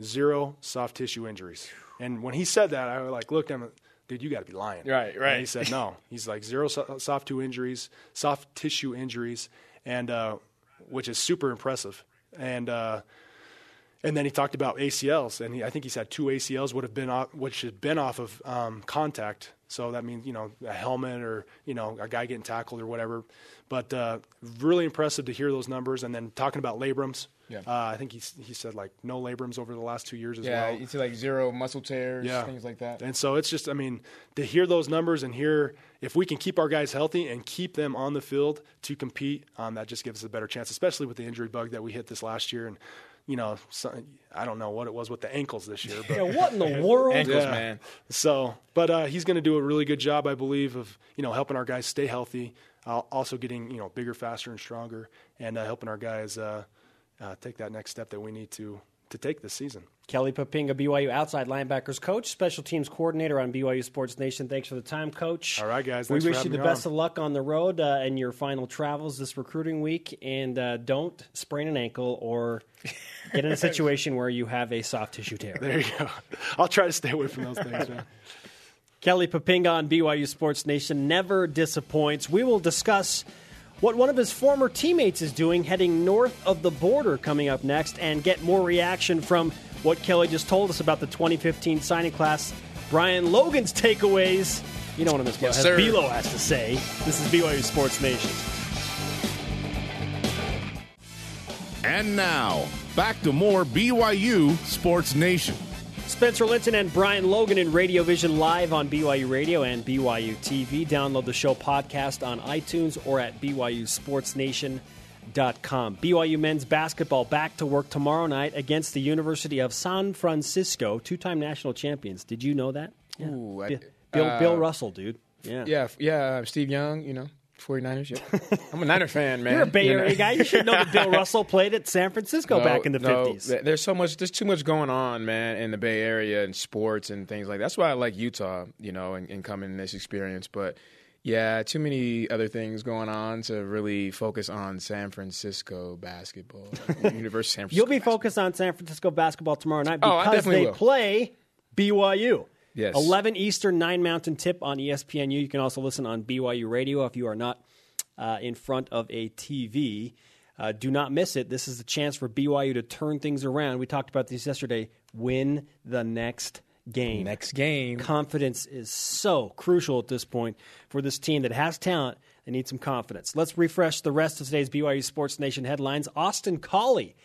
zero soft tissue injuries. And when he said that, I was like looked at him, dude, you got to be lying. Right, right. And he said, no. He's like zero soft tissue injuries, soft tissue injuries, and uh, which is super impressive. And uh, and then he talked about ACLs, and he, I think he said two ACLs would have been off, which had been off of um, contact. So that means you know a helmet or you know a guy getting tackled or whatever. But uh, really impressive to hear those numbers, and then talking about labrums. Yeah. Uh, I think he he said like no labrums over the last two years as yeah, well. Yeah, you see like zero muscle tears, yeah. things like that. And so it's just, I mean, to hear those numbers and hear if we can keep our guys healthy and keep them on the field to compete, um, that just gives us a better chance, especially with the injury bug that we hit this last year. And you know, so, I don't know what it was with the ankles this year. But, yeah, what in the world? Ankles, yeah. man. So, but uh, he's going to do a really good job, I believe, of you know helping our guys stay healthy, uh, also getting you know bigger, faster, and stronger, and uh, helping our guys uh, take that next step that we need to to take this season. Kelly Poppinga, BYU outside linebackers coach, special teams coordinator on BYU Sports Nation. Thanks for the time, coach. All right, guys. we wish you the best on. of luck on the road uh, and your final travels this recruiting week. And uh, don't sprain an ankle or get in a situation where you have a soft tissue tear. There you go. I'll try to stay away from those things, man. Kelly Poppinga on BYU Sports Nation never disappoints. We will discuss what one of his former teammates is doing heading north of the border coming up next and get more reaction from what Kelly just told us about the 2015 signing class. Brian Logan's takeaways. You know what Miss yes, has Bilo has to say. This is BYU Sports Nation. And now, back to more BYU Sports Nation. Spencer Linton and Brian Logan in Radio Vision live on BYU Radio and BYU TV. Download the show podcast on iTunes or at BYUSportsNation.com. BYU men's basketball back to work tomorrow night against the University of San Francisco, two time national champions. Did you know that? Yeah. Ooh, I, Bill, uh, Bill Russell, dude. Yeah. Yeah, yeah, Steve Young, you know. 49ers, yeah. I'm a Niner fan, man. You're a Bay Area you know? guy. You should know that Bill Russell played at San Francisco no, back in the no, 50s. There's so much, there's too much going on, man, in the Bay Area and sports and things like that. That's why I like Utah, you know, and, and coming in this experience. But yeah, too many other things going on to really focus on San Francisco basketball. University of San Francisco. You'll be basketball. focused on San Francisco basketball tomorrow night oh, because oh, they will. play BYU. Yes. 11 Eastern, 9 Mountain tip on ESPNU. You can also listen on BYU Radio if you are not uh, in front of a TV. Uh, do not miss it. This is the chance for BYU to turn things around. We talked about this yesterday. Win the next game. Next game. Confidence is so crucial at this point for this team that has talent. They need some confidence. Let's refresh the rest of today's BYU Sports Nation headlines. Austin Collie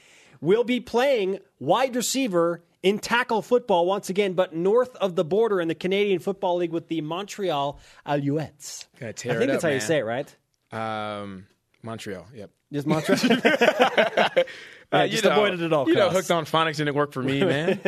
will be playing wide receiver in tackle football once again, but north of the border in the Canadian Football League with the Montreal Alouettes. I think it that's up, how you say it, right? Um, Montreal. Yep. Just Montreal. Uh, just avoided it all You know, hooked on phonics didn't work for me, man.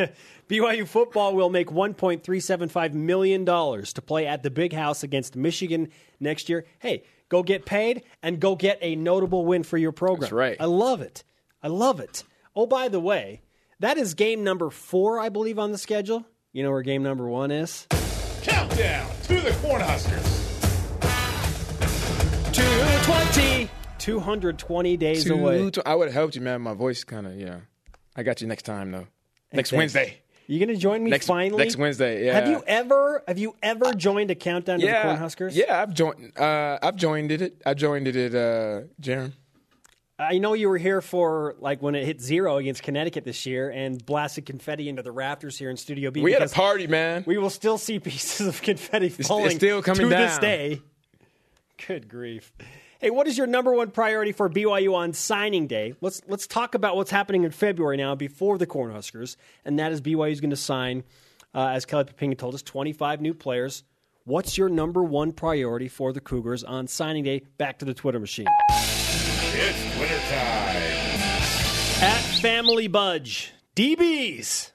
BYU football will make $1.375 million to play at the Big House against Michigan next year. Hey, go get paid and go get a notable win for your program. That's right. I love it. I love it. Oh, by the way, that is game number four, I believe, on the schedule. You know where game number one is? Countdown to the Cornhuskers. 220. 220 days Two- away. two- I would have helped you, man. My voice kind of, yeah. I got you next time, though. Next Thanks. Wednesday. You gonna join me Next- finally? next Wednesday, yeah. Have you ever have you ever joined a countdown to Yeah, the Cornhuskers? yeah. I've joined. Uh, I've joined it. I joined it at uh, Jerem. I know you were here for like when it hit zero against Connecticut this year and blasted confetti into the rafters here in Studio B. We had a party, man. We will still see pieces of confetti falling it's still coming to this day. Good grief! Hey, what is your number one priority for BYU on signing day? Let's let's talk about what's happening in February now before the Cornhuskers, and that is BYU is going to sign, uh, as Kelly Poppinga told us, 25 new players. What's your number one priority for the Cougars on signing day? Back to the Twitter machine. It's wintertime. At Family Budge, DBs.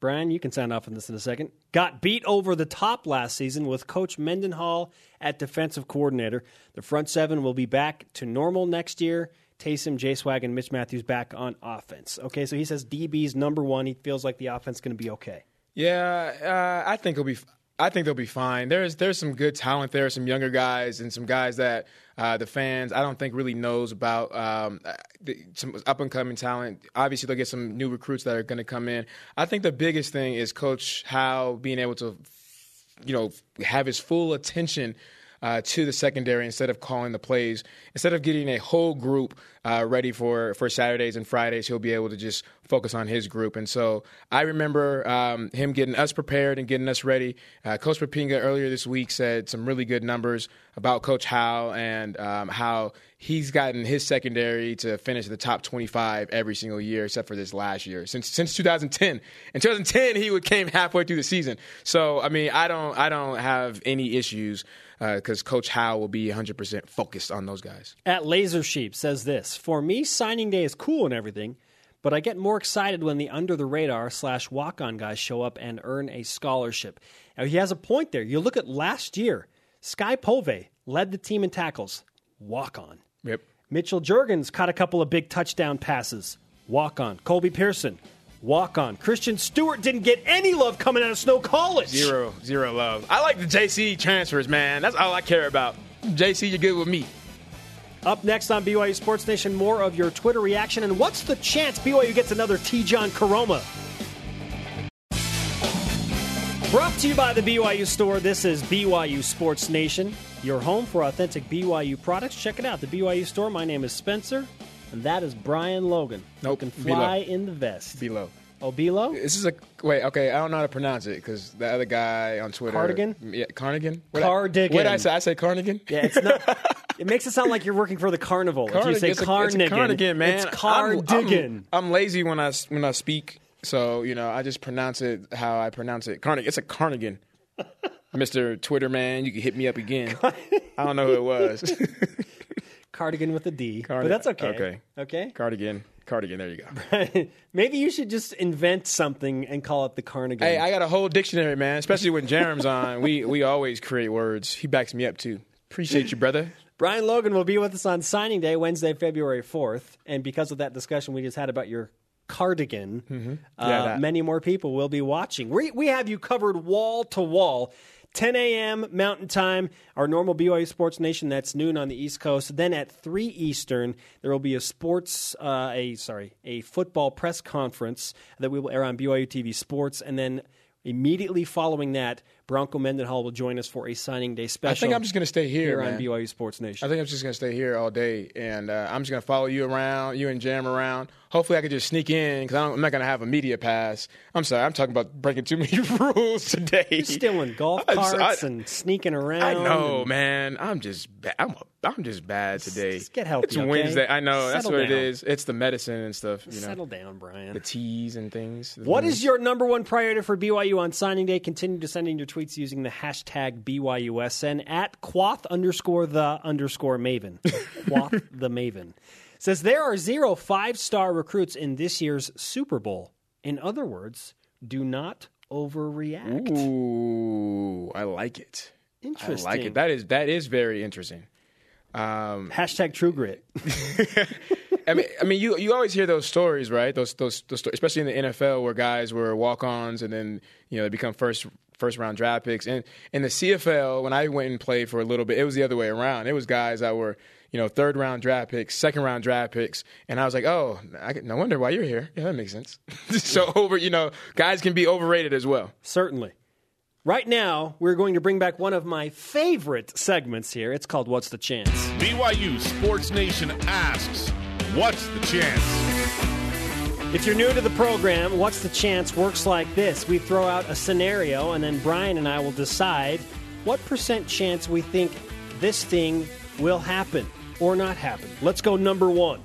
Brian, you can sign off on this in a second. Got beat over the top last season with Coach Mendenhall at defensive coordinator. The front seven will be back to normal next year. Taysom, J Swag, and Mitch Matthews back on offense. Okay, so he says DB's number one. He feels like the offense is going to be okay. Yeah, uh, I think it'll be. I think they'll be fine. There's there's some good talent there, some younger guys, and some guys that uh, the fans I don't think really knows about. Um, uh, the, some up and coming talent. Obviously, they'll get some new recruits that are going to come in. I think the biggest thing is Coach Howe being able to, you know, have his full attention. Uh, to the secondary instead of calling the plays, instead of getting a whole group uh, ready for, for Saturdays and Fridays, he'll be able to just focus on his group. And so I remember um, him getting us prepared and getting us ready. Uh, Coach Poppinga earlier this week said some really good numbers about Coach Howe and um, how he's gotten his secondary to finish the top 25 every single year, except for this last year since since 2010. In 2010, he would came halfway through the season. So I mean, I don't I don't have any issues because Coach Howe will be 100% focused on those guys. At Laser Sheep says this For me, signing day is cool and everything, but I get more excited when the under the radar slash walk on guys show up and earn a scholarship. Now, he has a point there. You look at last year, Sky Pove led the team in tackles, walk on. Yep. Mitchell Juergens caught a couple of big touchdown passes, walk on. Colby Pearson, walk on. Christian Stewart didn't get any love coming out of Snow College. Zero, zero love. I like the JC transfers, man. That's all I care about. JC, you're good with me. Up next on BYU Sports Nation, more of your Twitter reaction and what's the chance BYU gets another Tejan Koroma? Brought to you by the BYU Store. This is BYU Sports Nation, your home for authentic BYU products. Check it out, the BYU Store. My name is Spencer, and that is Brian Logan. Nope, who can fly in the vest. Below. Oh, Bilo? This is a wait. Okay, I don't know how to pronounce it because the other guy on Twitter, Cardigan? yeah, Cardigan, What Cardigan. What I say? I say Cardigan. Yeah, it's not. it makes it sound like you're working for the carnival. if you say It's a- it's a carnigan, cardigan, man. It's I'm- cardigan. I'm, I'm lazy when I when I speak, so you know I just pronounce it how I pronounce it. Cardigan. It's a cardigan. Mister Twitter man, you can hit me up again. I don't know who it was. cardigan with a D. But that's okay. okay. Okay. cardigan. Cardigan. There you go. Maybe you should just invent something and call it the carnigan. Hey, I got a whole dictionary, man. Especially when Jerem's on, we we always create words. He backs me up too. Appreciate you, brother. Brian Logan will be with us on signing day, Wednesday, February 4th. And because of that discussion we just had about your cardigan, uh, Mm-hmm. Yeah, that. many more people will be watching. We, we have you covered wall to wall. 10 a.m. Mountain Time, our normal BYU Sports Nation. That's noon on the East Coast. Then at 3 Eastern, there will be a sports, uh, a sorry, a football press conference that we will air on BYU TV Sports. And then immediately following that, Bronco Mendenhall will join us for a signing day special. I think I'm just going to stay here, here on. BYU Sports Nation. I think I'm just going to stay here all day, and uh, I'm just going to follow you around, you and Jam around. Hopefully, I can just sneak in because I'm not going to have a media pass. I'm sorry, I'm talking about breaking too many rules today. You're stealing golf carts I- and sneaking around. I know, man. I'm just I'm I'm just bad today. just get healthy, It's okay? Wednesday. I know that's what down. it is. It's the medicine and stuff. You know, Settle down, Brian. the teas and things. What vitamins. is your number one priority for BYU on signing day? Continue to send in your tweets using the hashtag BYUSN at Quoth underscore the underscore Maven. Quoth the Maven. Says there are zero five star recruits in this year's Super Bowl. In other words, do not overreact. Ooh, I like it. Interesting. I like it. That is that is very interesting. Um, hashtag True Grit. I mean, I mean, you you always hear those stories, right? Those those, those especially in the NFL where guys were walk-ons and then you know they become first first round draft picks. And in the CFL, when I went and played for a little bit, it was the other way around. It was guys that were you know third round draft picks, second round draft picks, and I was like, oh, I, could- no wonder why you're here. Yeah, that makes sense. so over, you know, guys can be overrated as well. Certainly. Right now, we're going to bring back one of my favorite segments here. It's called What's the Chance? BYU Sports Nation asks, What's the chance? If you're new to the program, What's the Chance works like this. We throw out a scenario, and then Brian and I will decide what percent chance we think this thing will happen or not happen. Let's go number one.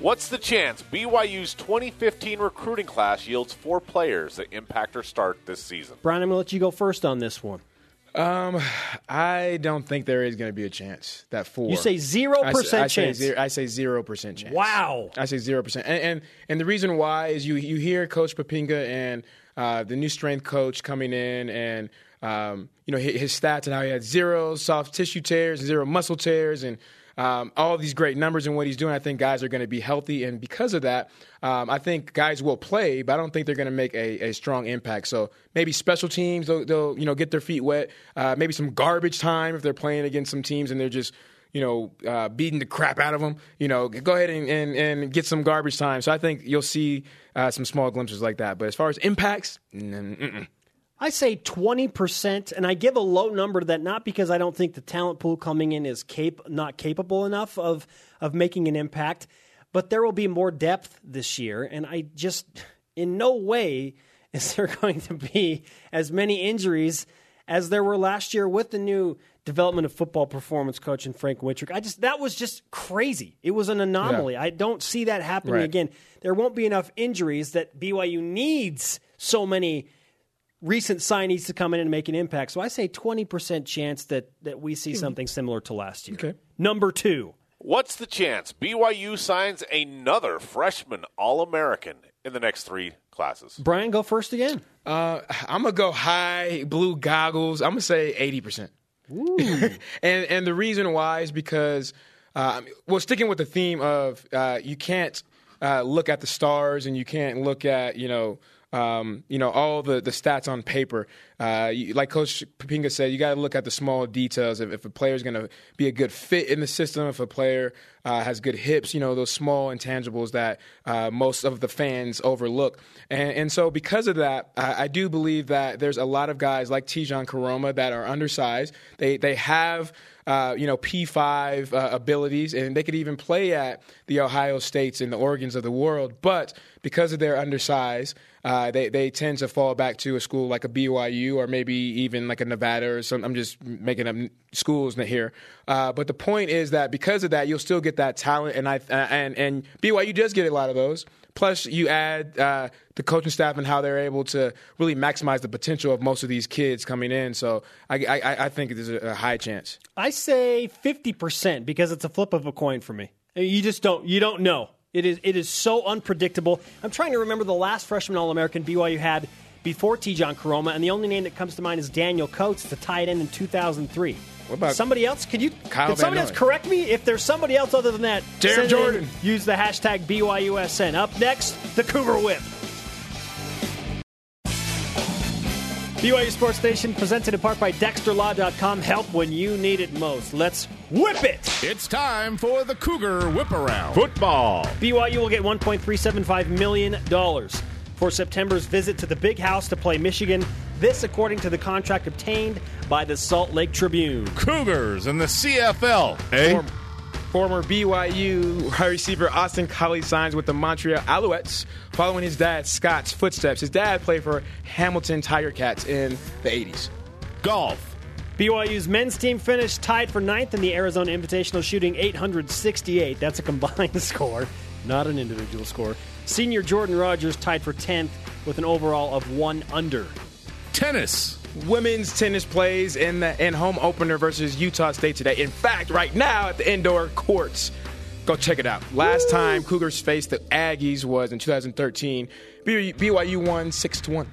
What's the chance BYU's 2015 recruiting class yields four players that impact or start this season? Brian, I'm going to let you go first on this one. Um, I don't think there is going to be a chance that four. You say 0% I say- chance. I say zero percent chance. Wow. I say zero percent, and, and and the reason why is you you hear Coach Poppinga and uh, the new strength coach coming in and um, you know his, his stats and how he had zero soft tissue tears, zero muscle tears, and um, all these great numbers and what he's doing. I think guys are going to be healthy, and because of that, um, I think guys will play, but I don't think they're going to make a, a strong impact. So maybe special teams, they'll, they'll you know get their feet wet. Uh, maybe some garbage time if they're playing against some teams and they're just you know, uh, beating the crap out of them. You know, go ahead and, and, and get some garbage time. So I think you'll see uh, some small glimpses like that. But as far as impacts, mm, mm-mm. I say 20%, and I give a low number to that not because I don't think the talent pool coming in is cap- not capable enough of, of making an impact, but there will be more depth this year, and I just, in no way is there going to be as many injuries as there were last year with the new development of football performance coach and Frank Wintrich. I just that was just crazy. It was an anomaly. I don't see that happening Right. again. There won't be enough injuries that BYU needs so many recent signees to come in and make an impact. So I say 20% chance that, that we see something similar to last year. Okay. Number two. What's the chance BYU signs another freshman All American in the next three classes? Brian, go first again. Uh, I'm gonna go high blue goggles. I'm gonna say eighty percent. and and the reason why is because uh, well, sticking with the theme of uh, you can't uh, look at the stars and you can't look at you know. Um, you know all the, the stats on paper. Uh, you, like Coach Poppinga said, you got to look at the small details. If, if a player is going to be a good fit in the system, if a player uh, has good hips, you know those small intangibles that uh, most of the fans overlook. And, and so because of that, I, I do believe that there's a lot of guys like Tejan Koroma that are undersized. They they have uh, you know, P5 uh, abilities, and they could even play at the Ohio States and the Oregons of the world. But because of their undersize, uh, they, they tend to fall back to a school like a BYU or maybe even like a Nevada or some. I'm just making up schools here. Uh, but the point is that because of that, you'll still get that talent, and I and and BYU does get a lot of those. Plus, you add uh, the coaching staff and how they're able to really maximize the potential of most of these kids coming in. So I, I, I think there's a, high chance. I say 50% because it's a flip of a coin for me. You just don't you don't know. It is it is so unpredictable. I'm trying to remember the last freshman All-American BYU had before Tejan Koroma, and the only name that comes to mind is Daniel Coats tie it in in 2003. What about somebody else? Could you? Kyle Could somebody else correct me if there's somebody else other than that? Jared send in, Jordan. use the hashtag BYUSN. Up next, the Cougar Whip. BYU Sports Station presented in part by DexterLaw.com. Help when you need it most. Let's whip it. It's time for the Cougar Whip Around. Football. BYU will get $1.375 million for September's visit to the Big House to play Michigan. This, according to the contract obtained by the Salt Lake Tribune. Cougars and the CFL. Eh? Form- Former BYU wide receiver Austin Collie signs with the Montreal Alouettes following his dad Scott's footsteps. His dad played for Hamilton Tiger Cats in the 80s. Golf. BYU's men's team finished tied for ninth in the Arizona Invitational, shooting 868. That's a combined score, not an individual score. Senior Jordan Rogers tied for 10th with an overall of one under. Tennis. Women's tennis plays in the in home opener versus Utah State today. In fact, right now at the indoor courts. Go check it out. Last time Cougars faced the Aggies was in 2013. BYU won 6 to 1.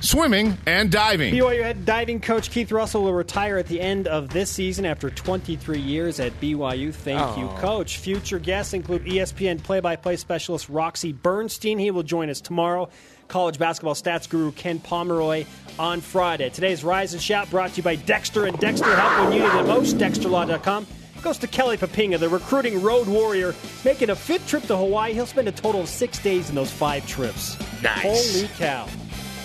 Swimming and diving. BYU head diving coach Keith Russell will retire at the end of this season after 23 years at BYU. Thank you, coach. Future guests include ESPN play by play specialist Roxy Bernstein. He will join us tomorrow. College basketball stats guru Ken Pomeroy on Friday. Today's Rise and Shout brought to you by Dexter and Dexter Help when you need it most. DexterLaw.com goes to Kelly Poppinga, the recruiting road warrior, making a fifth trip to Hawaii. He'll spend a total of six days in those five trips. Nice. Holy cow.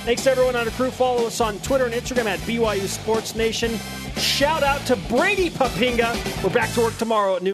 Thanks to everyone on the crew. Follow us on Twitter and Instagram at BYU Sports Nation. Shout out to Brady Poppinga. We're back to work tomorrow at noon.